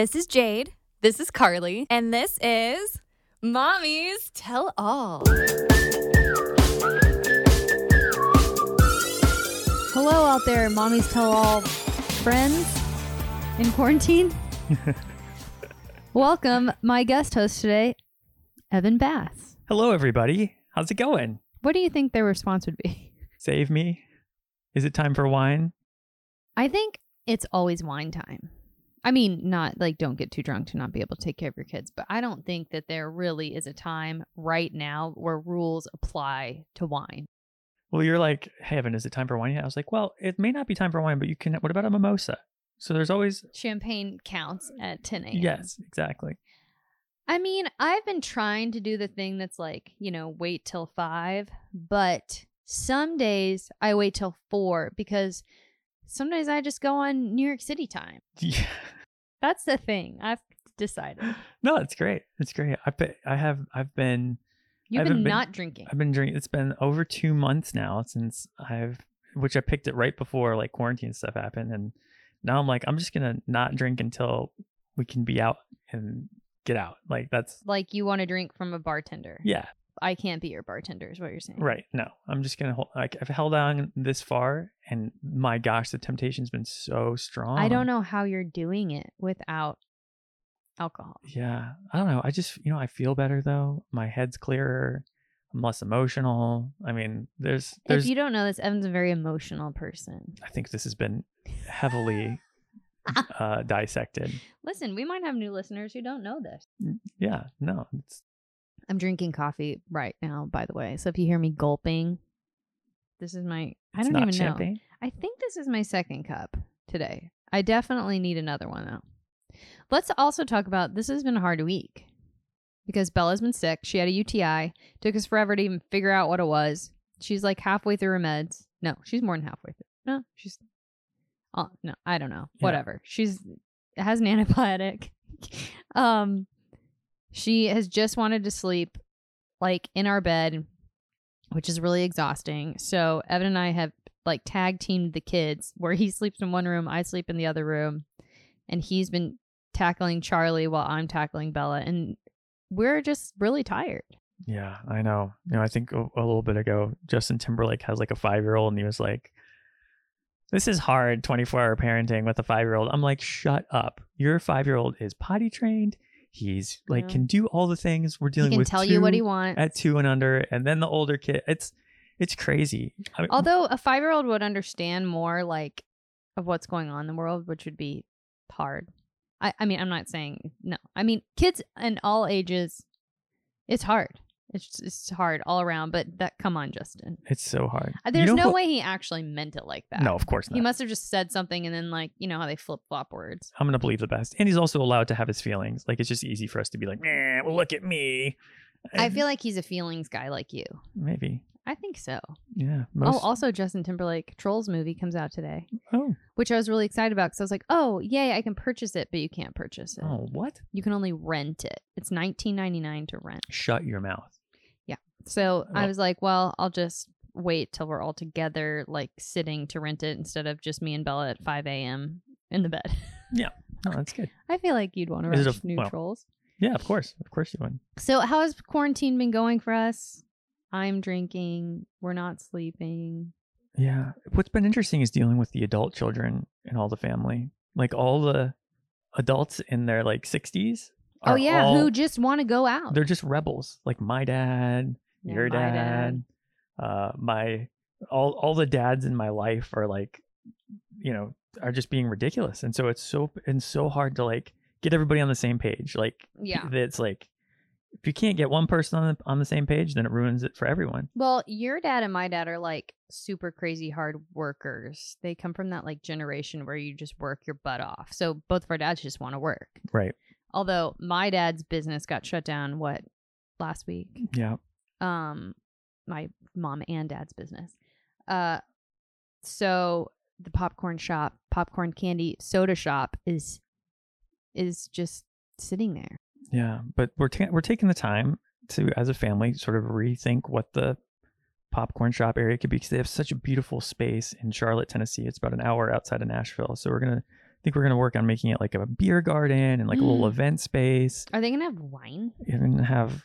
This is Jade, This is Carly. and this is Mommy's tell all. Hello out there, Mommy's tell all friends in quarantine. Welcome, my guest host today, Evan Bass. Hello, everybody. How's it going? What do you think their response would be? Save me. Is it time for wine? I think it's always wine time. I mean, not like don't get too drunk to not be able to take care of your kids, but I don't think that there really is a time right now where rules apply to wine. Well, you're like, hey, Evan, is it time for wine yet? I was like, well, it may not be time for wine, but you can. What about a mimosa? So there's always. Champagne counts at 10 a.m. Yes, exactly. I mean, I've been trying to do the thing that's like, you know, wait till five, but some days I wait till four because some days I just go on New York City time. Yeah. That's the thing I've decided. No, it's great. It's great. I bet I have. I've been. You've been, been- not drinking. I've been drinking. It's been over two months now since I've, which I picked it right before like quarantine stuff happened, and now I'm like, I'm just gonna not drink until we can be out and get out. Like that's like you want to drink from a bartender. yeah, I can't be your bartender, is what you're saying. Right. No, I'm just gonna hold. Like I've held on this far, and my gosh, the temptation's been so strong. I don't know how you're doing it without alcohol. Yeah, I don't know. I just you know I feel better though. My head's clearer. I'm less emotional. I mean, there's there's. if you don't know this, Evan's a very emotional person. I think this has been heavily uh, dissected. Listen, we might have new listeners who don't know this. Yeah. No. It's I'm drinking coffee right now, by the way. So if you hear me gulping, this is my I don't even know. I think this is my second cup today. I definitely need another one though. Let's also talk about this has been a hard week because Bella's been sick. She had a UTI. Took us forever to even figure out what it was. She's like halfway through her meds. No, she's more than halfway through. No, she's oh no, I don't know. Yeah. Whatever. She's has an antibiotic. um she has just wanted to sleep like in our bed, which is really exhausting. So Evan and I have like tag teamed the kids where he sleeps in one room, I sleep in the other room, and he's been tackling Charlie while I'm tackling Bella, and we're just really tired. Yeah, I know. You know, I think a, a little bit ago, Justin Timberlake has like a five year old, and he was like, "This is hard, twenty four hour parenting with a five year old." I'm like, "Shut up! Your five year old is potty trained. He's like Yeah. can do all the things we're He dealing can with. tell you what he wants. at two and under, and then the older kid. It's it's crazy. I mean, Although a five year old would understand more like of what's going on in the world, which would be hard. I, I mean, I'm not saying no. I mean, kids in all ages, it's hard. It's it's hard all around. But that, come on, Justin. it's so hard. Uh, You There's know no who- way he actually meant it like that. No, of course not. He must have just said something and then like you know how they flip flop words. I'm gonna believe the best, and he's also allowed to have his feelings. Like it's just easy for us to be like, "Nah, well, look at me." I And feel like he's a feelings guy like you. maybe, I think so. yeah. Oh, also Justin Timberlake Trolls movie comes out today, oh, which I was really excited about because I was like, oh yay, I can purchase it, but you can't purchase it. oh, what? You can only rent it. It's 19.99 to rent. Shut your mouth. So I Oh. was like, well, I'll just wait till we're all together, like sitting to rent it instead of just me and Bella at 5 a.m. in the bed. Yeah. Oh, that's good. I feel like you'd want to Is a- watch new well- trolls. Yeah, of course, of course you would. So how has quarantine been going for us? I'm drinking. We're not sleeping. Yeah. What's been interesting is dealing with the adult children and all the family. Like all the adults in their like 60s. Oh yeah, all- who just want to go out? they're just rebels. Like my dad, Yeah, your my dad, uh, my all all the dads in my life are like, you know, are just being ridiculous, and so it's so and so hard to like get everybody on the same page. Like, Yeah. it's like if you can't get one person on the, on the same page, then it ruins it for everyone. Well, your dad and my dad are like super crazy hard workers. They come from that like generation where you just work your butt off. So both of our dads just want to work. Right. Although my dad's business got shut down what last week. Yeah. Um my mom and dad's business. Uh so the popcorn shop, popcorn candy soda shop is is just sitting there. Yeah, but we're ta- we're taking the time to, as a family, sort of rethink what the popcorn shop area could be because they have such a beautiful space in Charlotte, Tennessee. It's about an hour outside of Nashville, so we're gonna think we're gonna work on making it like a beer garden and like a little Mm. event space. Are they gonna have wine? They're gonna have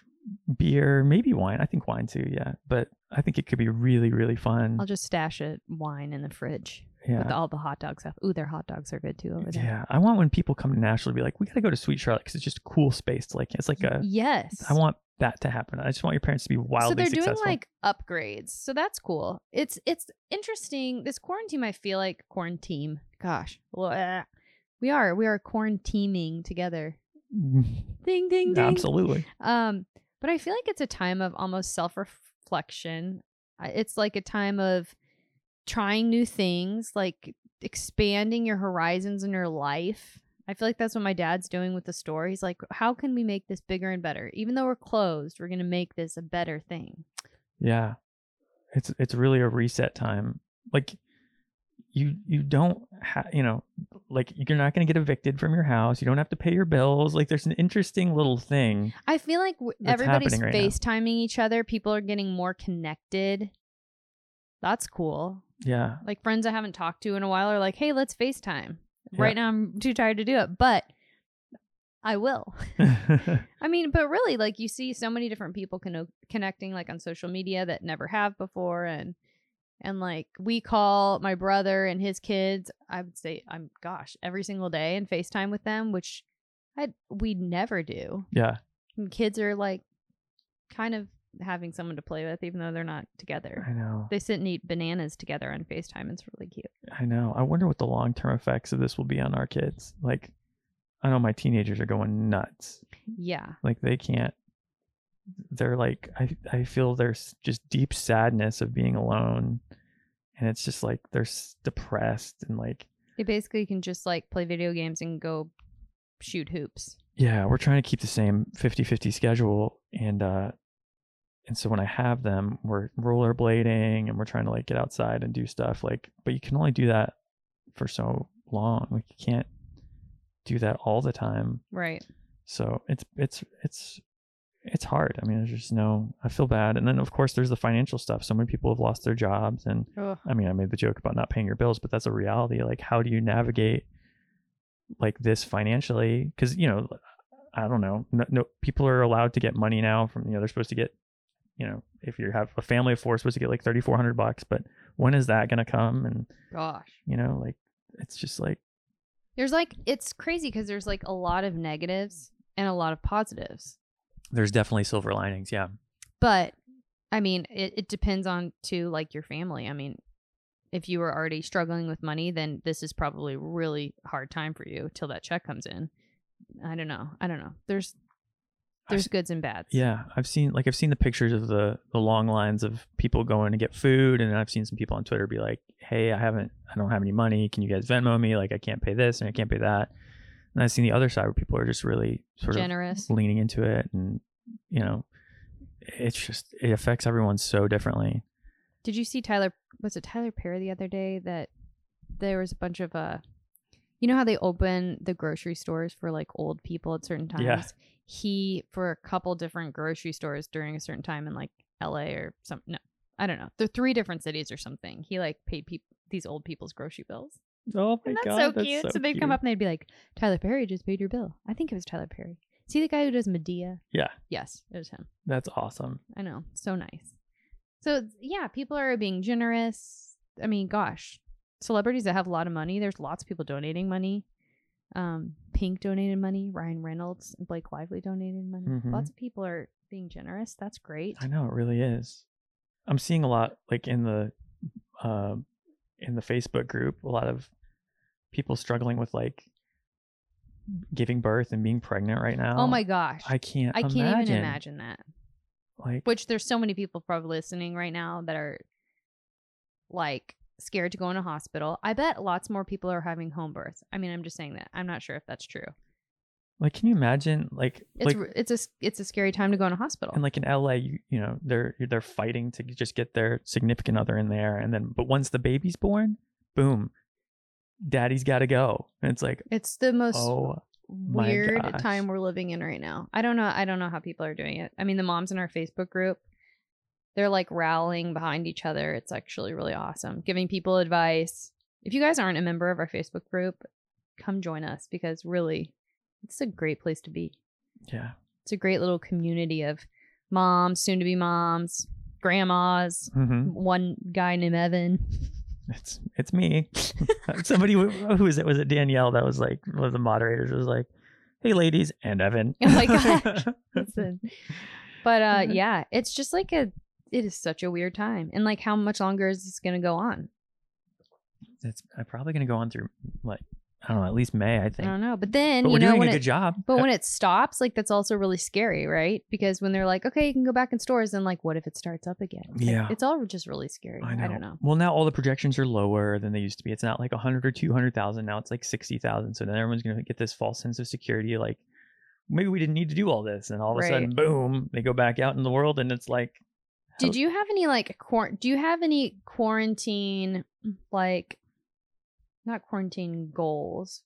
beer, maybe wine. I think wine too, yeah. But I think it could be really, really fun. I'll just stash it wine in the fridge yeah. with all the hot dog stuff. Ooh, their hot dogs are good too over there. yeah. I want when people come to Nashville to be like, we got to go to Sweet Charlotte because it's just a cool space. To like, it's like a, yes. I want that to happen. I just want your parents to be wildly so they're successful. doing like upgrades so that's cool it's it's interesting this quarantine i feel like quarantine gosh Blah. we are we are quarantining together ding ding ding Absolutely. um but i feel like it's a time of almost self-reflection. It's like a time of trying new things like expanding your horizons in your life. I feel like that's what my dad's doing with the store. He's like how can we make this bigger and better? Even though we're closed we're going to make this a better thing. Yeah. It's it's really a reset time. Like you you don't have you know like you're not going to get evicted from your house. You don't have to pay your bills. Like there's an interesting little thing. I feel like w- everybody's right now. FaceTiming each other. People are getting more connected. That's cool. Yeah. Like friends I haven't talked to in a while are like, "Hey, let's FaceTime." Yeah. Right now I'm too tired to do it, but I will. I mean, but really like you see so many different people conno- connecting like on social media that never have before and and like we call my brother and his kids, I would say I'm gosh, every single day and FaceTime with them, which I we never do. yeah. And kids are like kind of having someone to play with even though they're not together I know. they sit and eat bananas together on facetime it's really cute I know. I wonder what the long term effects of this will be on our kids. Like, I know my teenagers are going nuts. yeah Like they can't. They're like I. I feel there's just deep sadness of being alone, and it's just like they're s- depressed and like they basically can just like play video games and go shoot hoops. Yeah we're trying to keep the same 50-50 schedule. And uh and so when i have them we're rollerblading and we're trying to like get outside and do stuff like but you can only do that for so long. Like you can't do that all the time. Right. So it's it's it's it's hard i mean there's just no i feel bad and then of course there's the financial stuff so many people have lost their jobs and Ugh. I mean, I made the joke about not paying your bills, but that's a reality. Like, how do you navigate like this financially? Because you know, I don't know. No, no, people are allowed to get money now from you know they're supposed to get, you know, if you have a family of four, supposed to get like thirty four hundred bucks. But when is that gonna come? And gosh you know, like it's just like there's like it's crazy because there's like a lot of negatives and a lot of positives there's definitely silver linings. Yeah, but i mean it, it depends on to like your family i mean if you were already struggling with money then this is probably a really hard time for you till that check comes in i don't know i don't know there's I've there's goods and bads yeah. I've seen like I've seen the pictures of the the long lines of people going to get food, and I've seen some people on Twitter be like, "Hey, I haven't, I don't have any money. Can you guys Venmo me? Like, I can't pay this and I can't pay that." And I've seen the other side where people are just really sort generous of leaning into it, and you know, it's just it affects everyone so differently. Did you see Tyler? Was it Tyler Perry the other day that there was a bunch of uh, you know how they open the grocery stores for like old people at certain times. Yeah. He for a couple different grocery stores during a certain time in like L.A. or some no, I don't know. They're three different cities or something. He like paid peop these old people's grocery bills. Oh my And that's god, so cute. That's so they'd come up and they'd be like, Tyler Perry just paid your bill. I think it was Tyler Perry. See the guy who does Madea? Yeah, Yes, it was him. that's awesome. I know. So nice. So yeah, people are being generous. I mean, gosh, celebrities that have a lot of money. There's lots of people donating money. Um, Pink donated money. Ryan Reynolds and Blake Lively donated money. Mhm. Lots of people are being generous. That's great. I know it really is. I'm seeing a lot like in the uh, in the Facebook group, a lot of people struggling with like giving birth and being pregnant right oh now. Oh my gosh. I can't. I can't imagine. even imagine that. Like, Which there's so many people probably listening right now that are like scared to go in a hospital. I bet lots more people are having home births. I mean, I'm just saying that. I'm not sure if that's true. like, can you imagine? Like, It's like, it's a it's a scary time to go in a hospital. and like in LA, you you know, they're they're fighting to just get their significant other in there, and then but once the baby's born, boom, daddy's got to go, and it's like, it's the most oh, my weird gosh. time we're living in right now. I don't know. I don't know how people are doing it. I mean, the moms in our Facebook group, they're like rallying behind each other. It's actually really awesome. Giving people advice. If you guys aren't a member of our Facebook group, come join us because really, it's a great place to be. Yeah. It's a great little community of moms, soon to be moms, grandmas, hmm one guy named Evan. It's it's me. Somebody who was it? Was it Danielle that was like one of the moderators was like, "Hey, ladies," and Evan. Oh my gosh. Listen. But uh yeah, it's just like a it is such a weird time. And like how much longer is this gonna go on? it's uh, probably gonna go on through like I don't know, at least May. I think. I think. don't know. But then but you we're know doing when a it good job. but when it stops, like that's also really scary, right? Because when they're like, okay, you can go back in stores, and like, what if it starts up again? Like, Yeah. it's all just really scary. I, I, don't know. Well, now all the projections are lower than they used to be. It's not like 100 or 200,000. Now it's like 60,000. So then everyone's going to get this false sense of security. Like, maybe we didn't need to do all this. And all of a sudden, boom, they go back out in the world and it's like, Did you have any like quar- do you have any quarantine like not quarantine goals,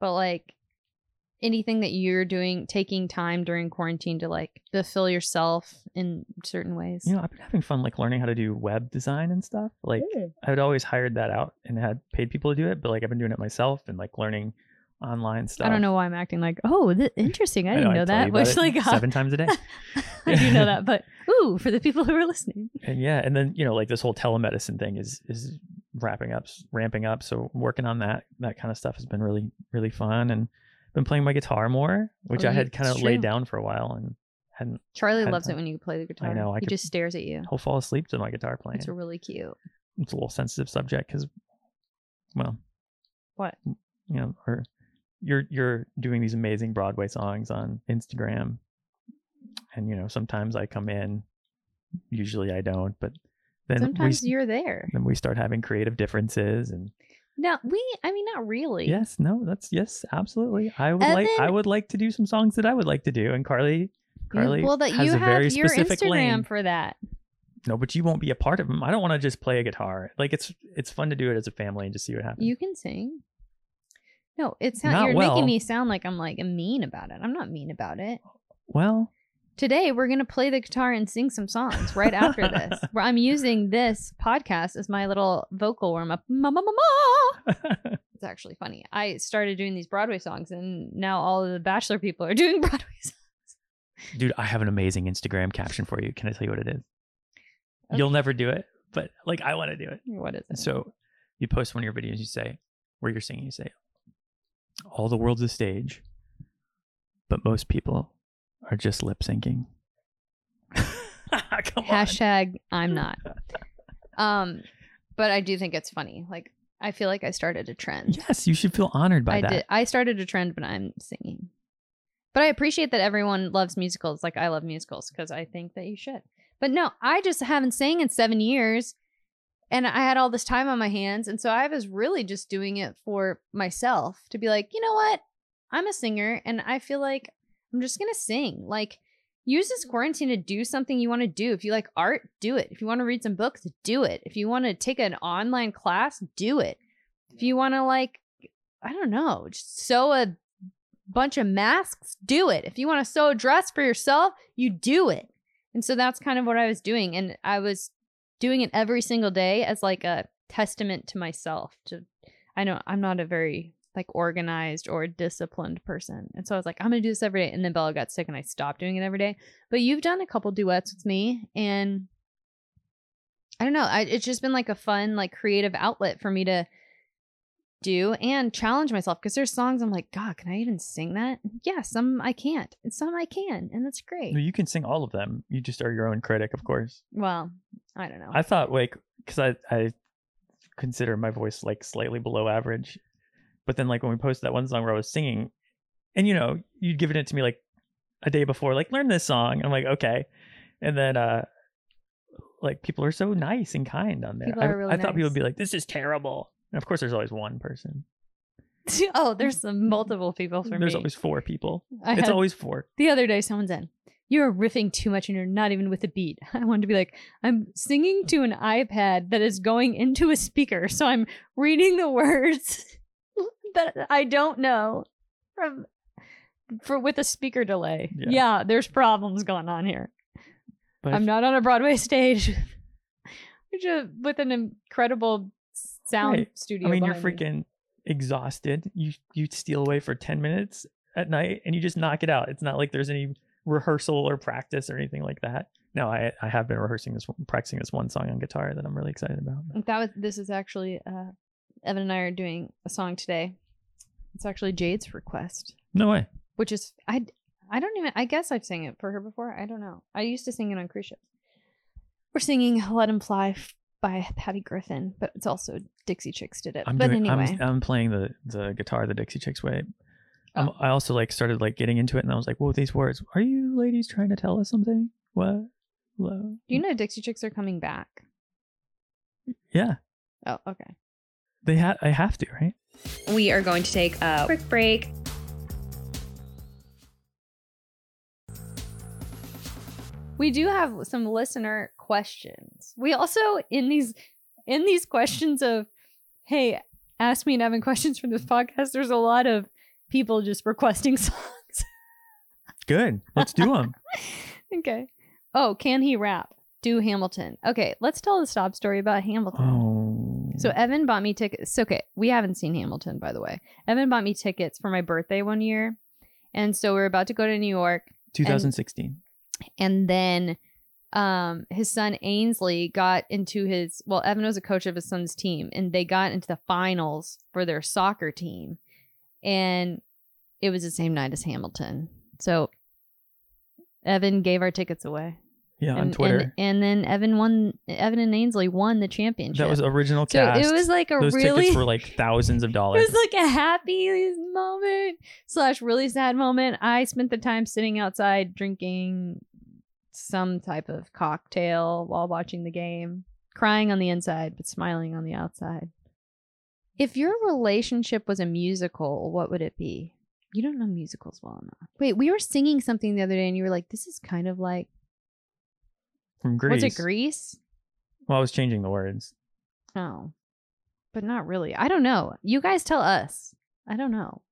but like anything that you're doing taking time during quarantine to like fulfill yourself in certain ways? you know, I've been having fun like learning how to do web design and stuff. Like, I had always hired that out and had paid people to do it, but like I've been doing it myself and like learning online stuff. I don't know why I'm acting like, oh, th- interesting. I know, didn't know tell that. Which like, seven times a day. I do know that, but ooh, for the people who are listening, and yeah, and then you know, like this whole telemedicine thing is is wrapping up, ramping up. So working on that that kind of stuff has been really really fun, and been playing my guitar more, which Oh, I had kind of it's laid down for a while and hadn't. Charlie Had loves it when you play the guitar. I know, I he could- just stares at you. He'll fall asleep to my guitar playing. It's really cute. It's a little sensitive subject because, well, What? you know, or you're you're doing these amazing Broadway songs on Instagram, and you know sometimes I come in, usually I don't, but then Sometimes we you're there. then we start having creative differences and No, we. I mean, not really. yes no that's yes absolutely i would like i would like to do some songs that i would like to do and carly You- carly well, that has you a have very your specific Instagram lane for that. no but you won't be a part of them i don't want to just play a guitar like it's it's fun to do it as a family and just see what happens You can sing. No, it's not. Not You're well. making me sound like I'm like mean about it. I'm not mean about it. well Today we're gonna play the guitar and sing some songs right after this. Where I'm using this podcast as my little vocal warm up. Ma ma ma ma. It's actually funny. I started doing these Broadway songs, and now all of the Bachelor people are doing Broadway songs. dude i have an amazing instagram caption for you can i tell you what it is Okay. you'll never do it but like i want to do it What is it? so you post one of your videos you say where you're singing you say all the world's a stage but most people are just lip syncing Come on. Hashtag I'm not. Um, but I do think it's funny. Like I feel like I started a trend. Yes, you should feel honored by I that. did. I started a trend, but I'm singing. But I appreciate that everyone loves musicals. Like I love musicals because I think that you should. But no, I just haven't sang in seven years, and I had all this time on my hands, and so I was really just doing it for myself to be like, you know what, I'm a singer, and I feel like I'm just gonna sing. Like, use this mm-hmm. quarantine to do something you want to do. If you like art, do it. If you want to read some books, do it. If you want to take an online class, do it. If you want to like I don't know, just sew a bunch of masks, do it. If you want to sew a dress for yourself, you do it. And so that's kind of what I was doing. And I was doing it every single day as like a testament to myself. To I know I'm not a very like organized or disciplined person. And so I was like, I'm gonna do this every day. And then Bella got sick and I stopped doing it every day. But you've done a couple duets with me and I don't know. I, it's just been like a fun, like creative outlet for me to do and challenge myself because there's songs I'm like, God, can I even sing that? Yeah, some I can't, and some I can, and that's great. No, you can sing all of them. You just are your own critic, of course. Well, I don't know. I thought like because I I consider my voice like slightly below average, but then like when we posted that one song where I was singing, and you know you'd given it to me like a day before, like learn this song. I'm like okay, and then uh like people are so nice and kind on there. People I, are really I thought people would be like this is terrible. And of course, there's always one person. oh, there's some multiple people for There's me. There's always four people. I it's had, always four. the other day someone's in. You're riffing too much and you're not even with the beat. I wanted to be like, I'm singing to an iPad that is going into a speaker. So I'm reading the words that I don't know from for with a speaker delay. Yeah. Yeah, there's problems going on here. But I'm if- not on a Broadway stage. With an incredible sound Right. studio. I mean, you're behind me. freaking exhausted. You you steal away for ten minutes at night and you just knock it out. It's not like there's any rehearsal or practice or anything like that. No, I I have been rehearsing this, one- practicing this one song on guitar that I'm really excited about. That was this is actually uh Evan and I are doing a song today. It's actually Jade's request, No way. which is I I don't even I guess I've sang it for her before. I don't know. I used to sing it on cruise ships. We're singing "Let Him Fly" f- by Patty Griffin, but it's also Dixie Chicks did it. I'm but doing. anyway, I'm I'm playing the the guitar the Dixie Chicks way. Um, I also like started like getting into it, and I was like, "Whoa, these words! Are you ladies trying to tell us something? What? Hello? do you know Dixie Chicks are coming back? Yeah, Oh, okay. They had. I have to, right? We are going to take a quick break. We do have some listener questions. We also in these in these questions of hey, ask me and Evan questions from this podcast. There's a lot of people just requesting songs. Good. Let's do them. okay. Oh, can he rap? Do Hamilton. Okay, let's tell the stop story about Hamilton. oh. So Evan bought me tickets. Okay, we haven't seen Hamilton, by the way. Evan bought me tickets for my birthday one year, and so we are about to go to New York. 2016. and then um his son Ainsley got into his well Evan was a coach of his son's team and they got into the finals for their soccer team and it was the same night as Hamilton so Evan gave our tickets away yeah, on Twitter. and, and then Evan won Evan and Ainsley won the championship that was original so cast. it was like a Those really tickets were like thousands of dollars. it was like a happy moment slash really sad moment. I spent the time sitting outside drinking some type of cocktail while watching the game, crying on the inside but smiling on the outside. If your relationship was a musical, what would it be? You don't know musicals well enough. Wait, we were singing something the other day and you were like, this is kind of like, From Grease. was it Grease? Well, I was changing the words. Oh, but not really. I don't know. You guys tell us. I don't know.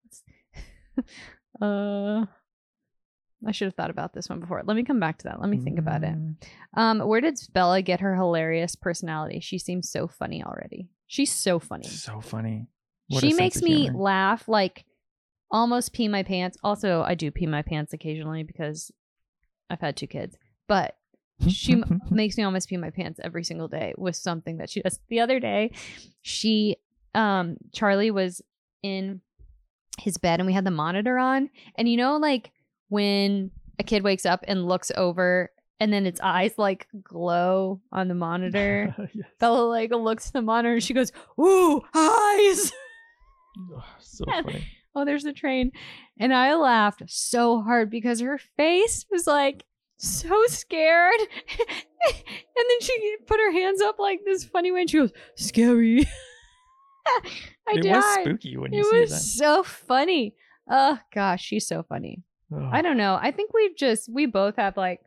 uh, I should have thought about this one before. Let me come back to that. Let me think about it. Mm, Um, where did Bella get her hilarious personality? She seems so funny already. She's so funny. So funny. What she makes me humor. laugh like almost pee my pants. Also, I do pee my pants occasionally because I've had two kids. But she makes me almost pee my pants every single day with something that she does. The other day, she, um, Charlie was in his bed and we had the monitor on. And you know, like when a kid wakes up and looks over and then its eyes like glow on the monitor. Yes. Bella like looks at the monitor and she goes, Ooh, eyes. Oh, so And- funny. oh, there's the train. And I laughed so hard because her face was like so scared. and then she put her hands up like this funny way and she goes, Scary. I it died. was spooky when you it see was that. so funny. Oh gosh, she's so funny. Oh. I don't know. I think we've just we both have like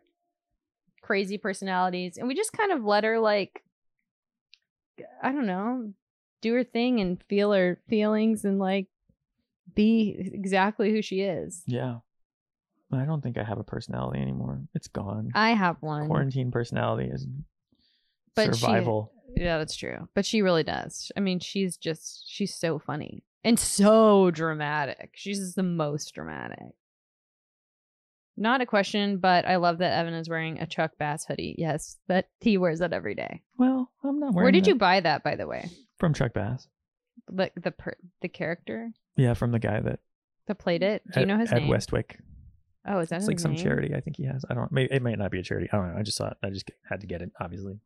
crazy personalities and we just kind of let her like I don't know, do her thing and feel her feelings and like be exactly who she is. Yeah. I don't think I have a personality anymore. It's gone. I have one. Quarantine personality is But she- survival. Yeah, that's true. But she really does. I mean, she's just she's so funny and so dramatic. She's the most dramatic. Not a question, but I love that Evan is wearing a Chuck Bass hoodie. Yes, that he wears that every day. Well, I'm not wearing Where did that. you buy that, by the way? from Chuck Bass? Like the per- the character Yeah, from the guy that that played it. Do you Ed, know his Ed name? Westwick. Oh, is that It's like some name? charity I think he has. I don't. Maybe it might not be a charity. I don't know. I just saw it. I just had to get it. Obviously.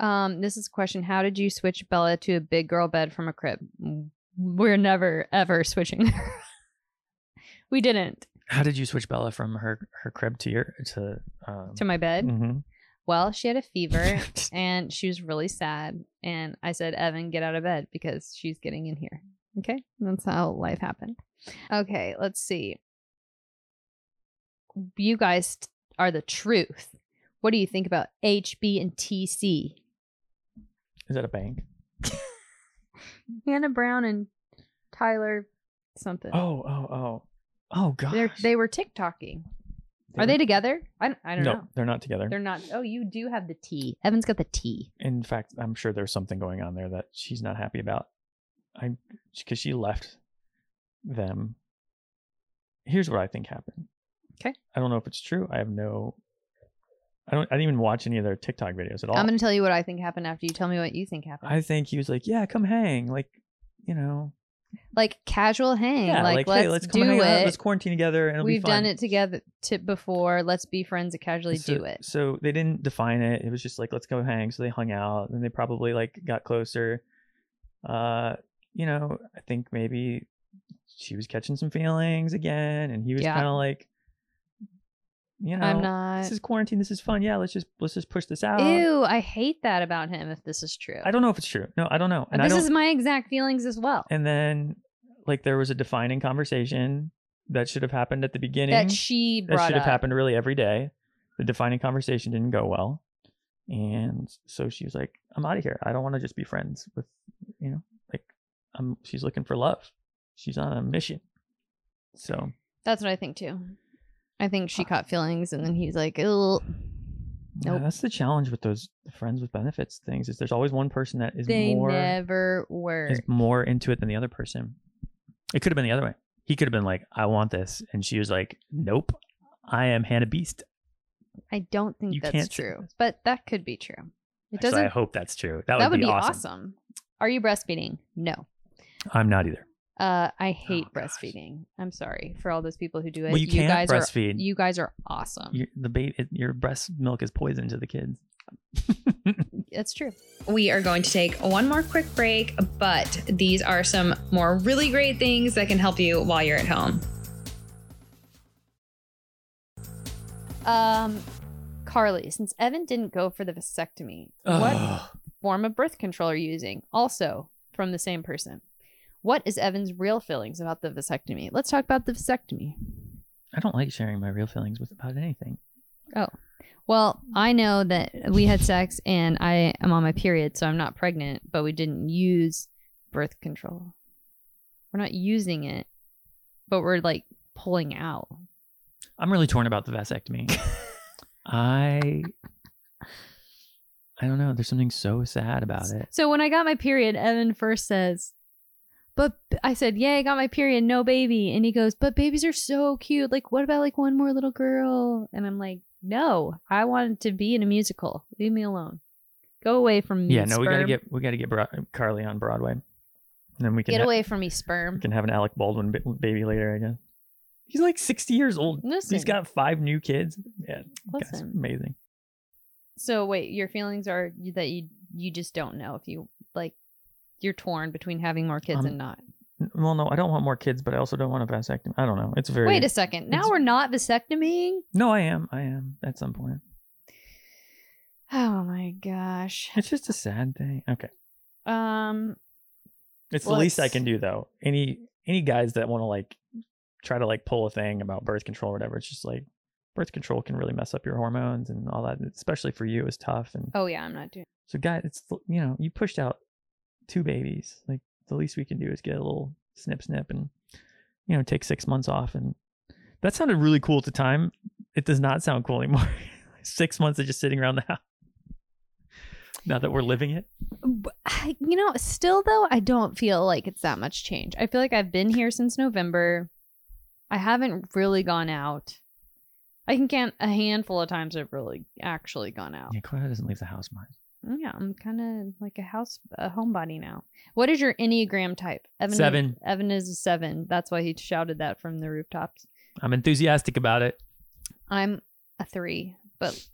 Um, this is a question. How did you switch Bella to a big girl bed from a crib? We're never ever switching we didn't How did you switch Bella from her her crib to your to um, to my bed. mhm. Well, she had a fever and she was really sad. And I said, Evan, get out of bed because she's getting in here. Okay. That's how life happened. Okay. Let's see. You guys are the truth. What do you think about HB and TC? Is that a bank? Hannah Brown and Tyler something. Oh oh oh oh gosh. They're, they were TikToking. Are were- they together? I, I don't no, know. they're not together. They're not. Oh, you do have the T. Evan's got the T. In fact, I'm sure there's something going on there that she's not happy about. I because she left them. Here's what I think happened. 'Kay. I don't know if it's true. I have no. I don't. I didn't even watch any of their TikTok videos at all. I'm going to tell you what I think happened after you tell me what you think happened. I think he was like, "Yeah, come hang." Like, you know, like casual hang. yeah, like, like, let's, hey, let's come do hang it. out. Let's quarantine together, and it'll We've be fun. done it together t- before. Let's be friends and casually so, do it. So they didn't define it. It was just like, let's go hang. So they hung out, and they probably like got closer. Uh, you know, I think maybe she was catching some feelings again, and he was Yeah. kind of like, you know, I'm not. This is quarantine. This is fun. Yeah, let's just let's just push this out. Ew, I hate that about him. If this is true, I don't know if it's true. No, I don't know. And this don't. is my exact feelings as well. and then, like, there was a defining conversation that should have happened at the beginning. that she that should have up. happened really every day. The defining conversation didn't go well. And so she was like, I'm out of here. I don't want to just be friends with, you know, like I'm she's looking for love. She's on a mission. So That's what I think too. I think she uh, caught feelings, and then he's like, "Ugh." yeah, Nope. that's the challenge with those friends with benefits things is there's always one person that is They more never were. is more into it than the other person. It could have been the other way. He could have been like, I want this. And she was like, Nope. I am Hannah Beast. I don't think You that's can't say true, but that could be true. It doesn't. I hope that's true. That, that would, be awesome. awesome. Are you breastfeeding? No. I'm not either. Uh, I hate Oh, breastfeeding. I'm sorry for all those people who do it. Well, you can't guys breastfeed. Are, you guys are awesome. your, the baby, it, your breast milk is poison to the kids. That's true. We are going to take one more quick break, but these are some more really great things that can help you while you're at home. Um, Carly, since Evan didn't go for the vasectomy, what form of birth control are you using? Also from the same person. What is Evan's real feelings about the vasectomy? Let's talk about the vasectomy. I don't like sharing my real feelings with about anything. Oh. Well, I know that we had sex and I am on my period, so I'm not pregnant, but we didn't use birth control. We're not using it, but we're like pulling out. I'm really torn about the vasectomy. I I don't know. There's something so sad about it. So when I got my period, Evan first says, but I said, Yay, I got my period, no baby. And he goes, But babies are so cute. Like, what about like one more little girl? And I'm like, No, I wanted to be in a musical. Leave me alone. Go away from me. Yeah, no, we gotta get we gotta get Bro- Carly on Broadway, and then we can get ha- away from me, sperm. we can have an Alec Baldwin ba- baby later. I guess he's like 60 years old. Listen. He's got five new kids. Yeah, that's amazing. So wait, your feelings are that you you just don't know if you like you're torn between having more kids Um, and not. Well, no, I don't want more kids, but I also don't want a vasectomy. I don't know. It's very. Wait a second. Now we're not vasectomying? no, I am. I am at some point. Oh my gosh. It's just a sad thing. Okay. Um It's the least I can do though. Any any guys that want to like try to like pull a thing about birth control or whatever, it's just like birth control can really mess up your hormones and all that, especially for you is tough. And oh yeah, I'm not doing so guys, it's you know, you pushed out two babies. Like the least we can do is get a little snip snip and you know, take 6 months off and that sounded really cool at the time. It does not sound cool anymore. 6 months of just sitting around the house. Now that we're living it. You know, still though, I don't feel like it's that much change. I feel like I've been here since November. I haven't really gone out. I can count a handful of times I've really actually gone out. Yeah, Clara doesn't leave the house much. Mm, yeah, I'm kind of like a house, a homebody now. What is your Enneagram type? Evan Seven. Evan is a seven. That's why he shouted that from the rooftops. I'm enthusiastic about it. I'm a three, but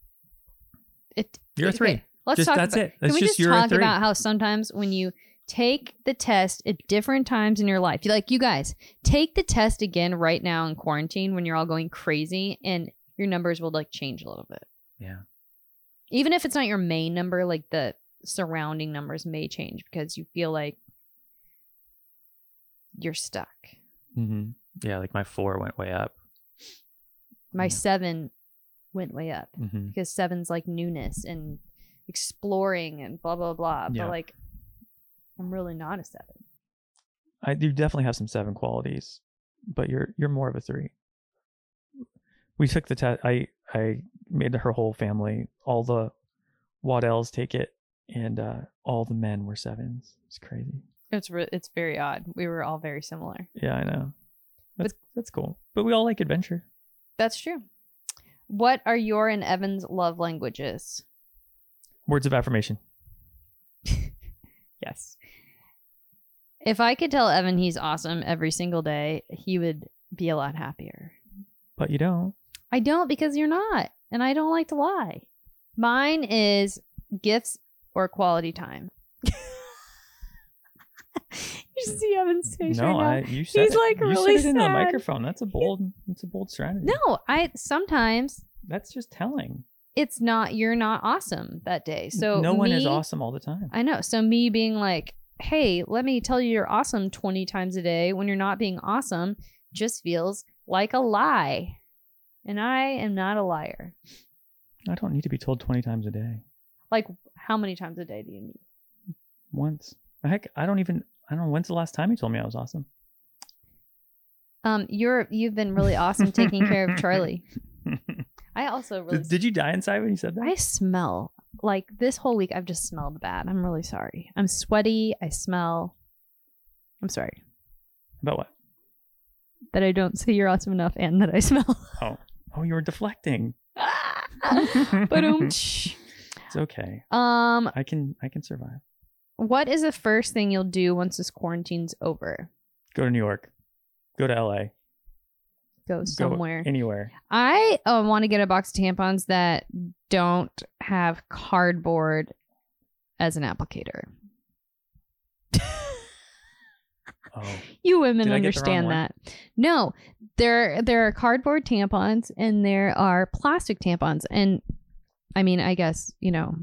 it. You're a okay, three. Let's just talk that's about, it. That's Can we just, just talk about how sometimes when you take the test at different times in your life, you like you guys take the test again right now in quarantine when you're all going crazy, and your numbers will like change a little bit. yeah. Even if it's not your main number, like the surrounding numbers may change because you feel like you're stuck. hmm Yeah, like my four went way up. My Yeah. seven went way up hmm because seven's like newness and exploring and blah blah blah. Yeah. But like, I'm really not a seven. I do definitely have some seven qualities, but you're you're more of a three. We took the test. I I made her whole family, all the Waddells take it, and uh all the men were sevens. It's crazy. It's re- it's very odd. We were all very similar. Yeah, I know. That's that's cool. But we all like adventure. That's true. What are your and Evan's love languages? Words of affirmation. Yes. If I could tell Evan he's awesome every single day, he would be a lot happier. But you don't. I don't because you're not, and I don't like to lie. Mine is gifts or quality time. you see Evan's face no, right I you said He's, it. like, you really said it into the microphone. That's a bold that's a bold strategy. No, I sometimes That's just telling. it's not you're not awesome that day. So no one is awesome all the time. I know. So me being like, "Hey, let me tell you you're awesome 20 times a day when you're not being awesome" just feels like a lie. And I am not a liar. I don't need to be told twenty times a day. Like how many times a day do you need? Once. Heck, I don't even I don't know when's the last time you told me I was awesome. Um you're you've been really awesome taking care of Charlie. I also really did, did you die inside when you said that? I smell like this whole week I've just smelled bad. I'm really sorry. I'm sweaty, I smell. I'm sorry About what? that I don't say you're awesome enough and that I smell. Oh. Oh, you were deflecting. but um It's okay. um I can I can survive. what is the first thing you'll do once this quarantine's over? Go to New York. Go to LA. Go Go somewhere. anywhere. I uh, want to get a box of tampons that don't have cardboard as an applicator. Oh. You women Did I get understand that. No, there there are cardboard tampons and there are plastic tampons and I mean, I guess, you know,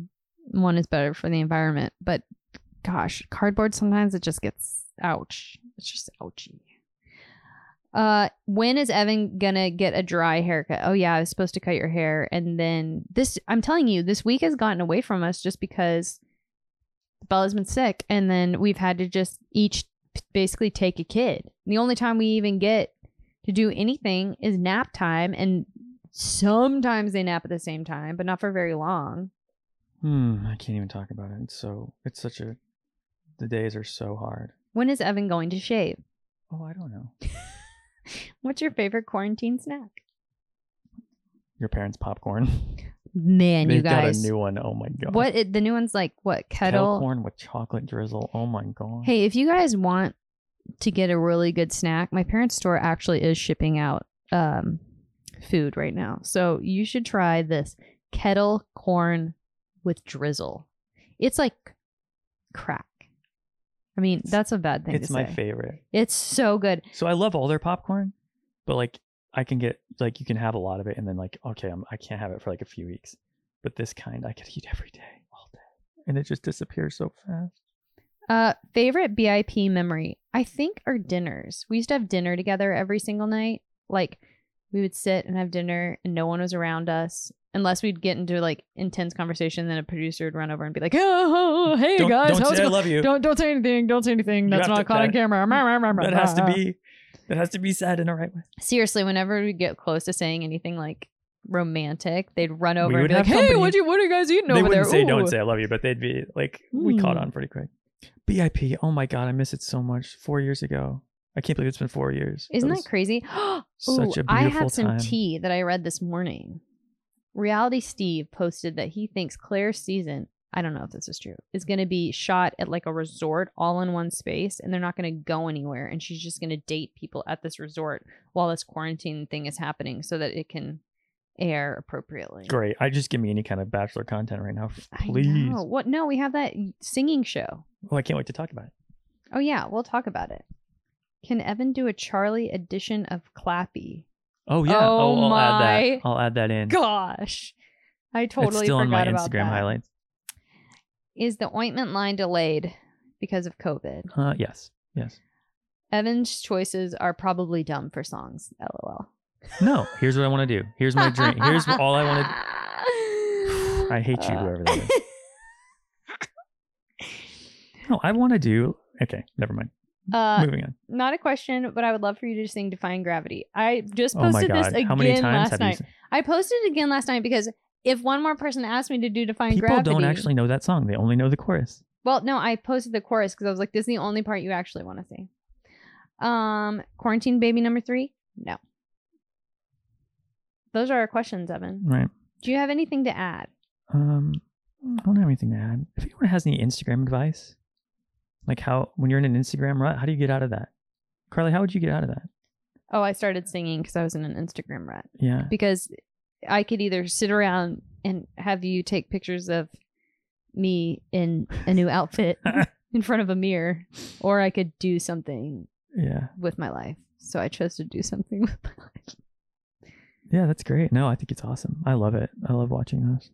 one is better for the environment, but gosh, cardboard sometimes it just gets ouch. It's just ouchy. Uh when is Evan gonna get a dry haircut? Oh yeah, I was supposed to cut your hair and then this I'm telling you, this week has gotten away from us just because Bella's been sick and then we've had to just each basically take a kid. The only time we even get to do anything is nap time and sometimes they nap at the same time, but not for very long. Hmm, I can't even talk about it. It's so it's such a the days are so hard. When is Evan going to shave? Oh, I don't know. What's your favorite quarantine snack? Your parents' popcorn. Man, you guys. got a new one. Oh my god. what it, the new one's like what Kettle kettle? corn with chocolate drizzle. Oh my god. Hey, if you guys want to get a really good snack, my parents' store actually is shipping out um, food right now. So you should try this kettle corn with drizzle. It's like crack. I mean, that's a bad thing it's my say. favorite. It's so good. So I love all their popcorn, but like I can get like you can have a lot of it and then like okay, I'm, I can't have it for like a few weeks. But this kind I could eat every day, all day, and it just disappears so fast. Uh, favorite BIP memory? I think our dinners. We used to have dinner together every single night. Like we would sit and have dinner, and no one was around us unless we'd get into like intense conversation. Then a producer would run over and be like, "Oh, hey don't guys, don't how's say it I love you. don't don't say anything. Don't say anything. You That's not to- caught on camera." that has to be that has to be said in a right way. seriously. Whenever we get close to saying anything like romantic, they'd run over We and would be like, have "Hey, company. what you what are you guys eating they over wouldn't there?" say Ooh." don't say I love you, but they'd be like we caught Hmm. on pretty quick. BIP. Oh my god, I miss it so much. Four years ago. I can't believe it's been four years. Isn't was that crazy? such Ooh, a I beautiful have some time. tea that I read this morning. Reality Steve posted that he thinks Clare's season, I don't know if this is true, is going to be shot at like a resort all in one space and they're not going to go anywhere. And she's just going to date people at this resort while this quarantine thing is happening so that it can air appropriately. Great. I just give me any kind of bachelor content right now, I please. know. What? No, we have that singing show. Oh, I can't wait to talk about it. Oh, yeah, we'll talk about it. Can Evan do a Charlie edition of Clappy? Oh yeah. Oh, I'll add my that. I'll add that in. Gosh, I totally it's still on my about Instagram that. highlights. Is the ointment line delayed because of COVID? Uh, yes, yes. Evan's choices are probably dumb for songs. LOL. No, here's what I want to do. Here's my dream. Here's all I want to. I hate you, whoever that is. No, I want to do. Okay, never mind. Uh, Moving on. not a question, but I would love for you to sing "Defying Gravity." I just Oh posted this again how many times last have night. I posted it again last night because if one more person asked me to do "Defying People Gravity," don't actually know that song. They only know the chorus. Well, no, I posted the chorus because I was like, this is the only part you actually want to see. Um, quarantine baby number three? No. Those are our questions, Evan. Right. Do you have anything to add? Um, I don't have anything to add. If anyone has any Instagram advice, like how when you're in an Instagram rut, how do you get out of that? Carly, how would you get out of that? Oh, I started singing because I was in an Instagram rut. Yeah. Because I could either sit around and have you take pictures of me in a new outfit in front of a mirror, or I could do something Yeah. with my life. So I chose to do something with my life. Yeah, that's great. No, I think it's awesome. I love it. I love watching those.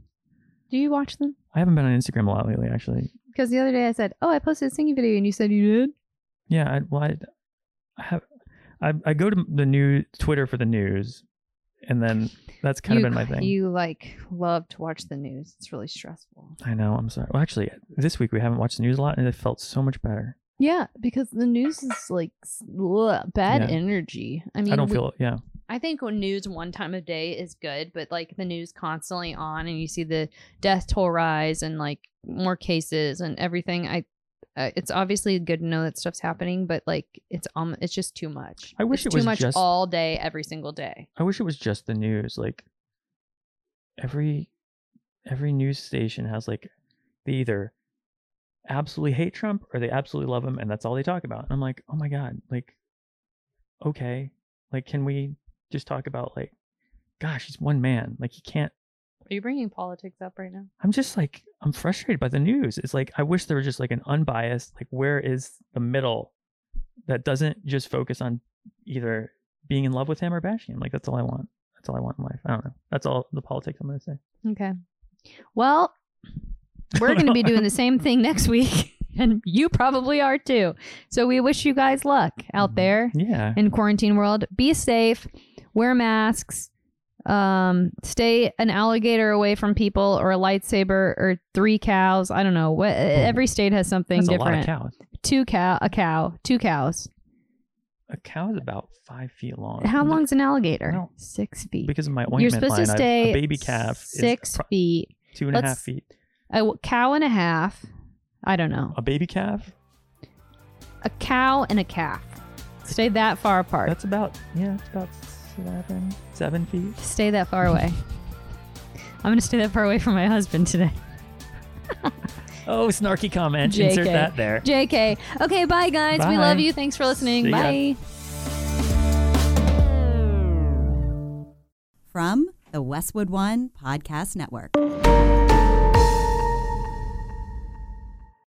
Do you watch them? I haven't been on Instagram a lot lately, actually. Because the other day I said, "Oh, I posted a singing video," and you said you did. Yeah, I, well, I, I have, I, I go to the new Twitter for the news, and then that's kind you, of been my thing. You like love to watch the news. It's really stressful. I know. I'm sorry. Well, actually, this week we haven't watched the news a lot, and it felt so much better. Yeah, because the news is like ugh, bad Yeah. energy. I mean, I don't we- feel. Yeah. I think when news one time of day is good, but like the news constantly on and you see the death toll rise and like more cases and everything. I, uh, it's obviously good to know that stuff's happening, but like it's um, it's just too much. I wish It's it was too much just- all day, every single day. I wish it was just the news. Like every every news station has like they either absolutely hate Trump or they absolutely love him and that's all they talk about. And I'm like, "Oh my god, like okay. Like can we just talk about like gosh, he's one man. Like he can't Are you bringing politics up right now? I'm just like I'm frustrated by the news. It's like I wish there was just like an unbiased like where is the middle that doesn't just focus on either being in love with him or bashing him. Like that's all I want. That's all I want in life. I don't know. That's all the politics I'm gonna say. Okay. Well, we're going to be doing the same thing next week, and you probably are too. So we wish you guys luck out mm-hmm. there Yeah. in quarantine world. Be safe, wear masks, um, stay an alligator away from people, or a lightsaber, or three cows. I don't know. What every state has something That's different. a lot of cows. Two cow, a cow, two cows. A cow is about five feet long. How long's an alligator? No. Six feet. Because of my ointment You're supposed line, to stay a baby calf six is pro- feet. two and a half Let's- feet. a cow and a half. I don't know. A baby calf? a cow and a calf. Stay that far apart. That's about yeah, it's about seven seven feet. Stay that far away. I'm gonna stay that far away from my husband today. Oh, snarky comment. JK. Insert that there. JK. Okay, bye guys. We love you. Thanks for listening. See ya. Bye. From the Westwood One Podcast Network.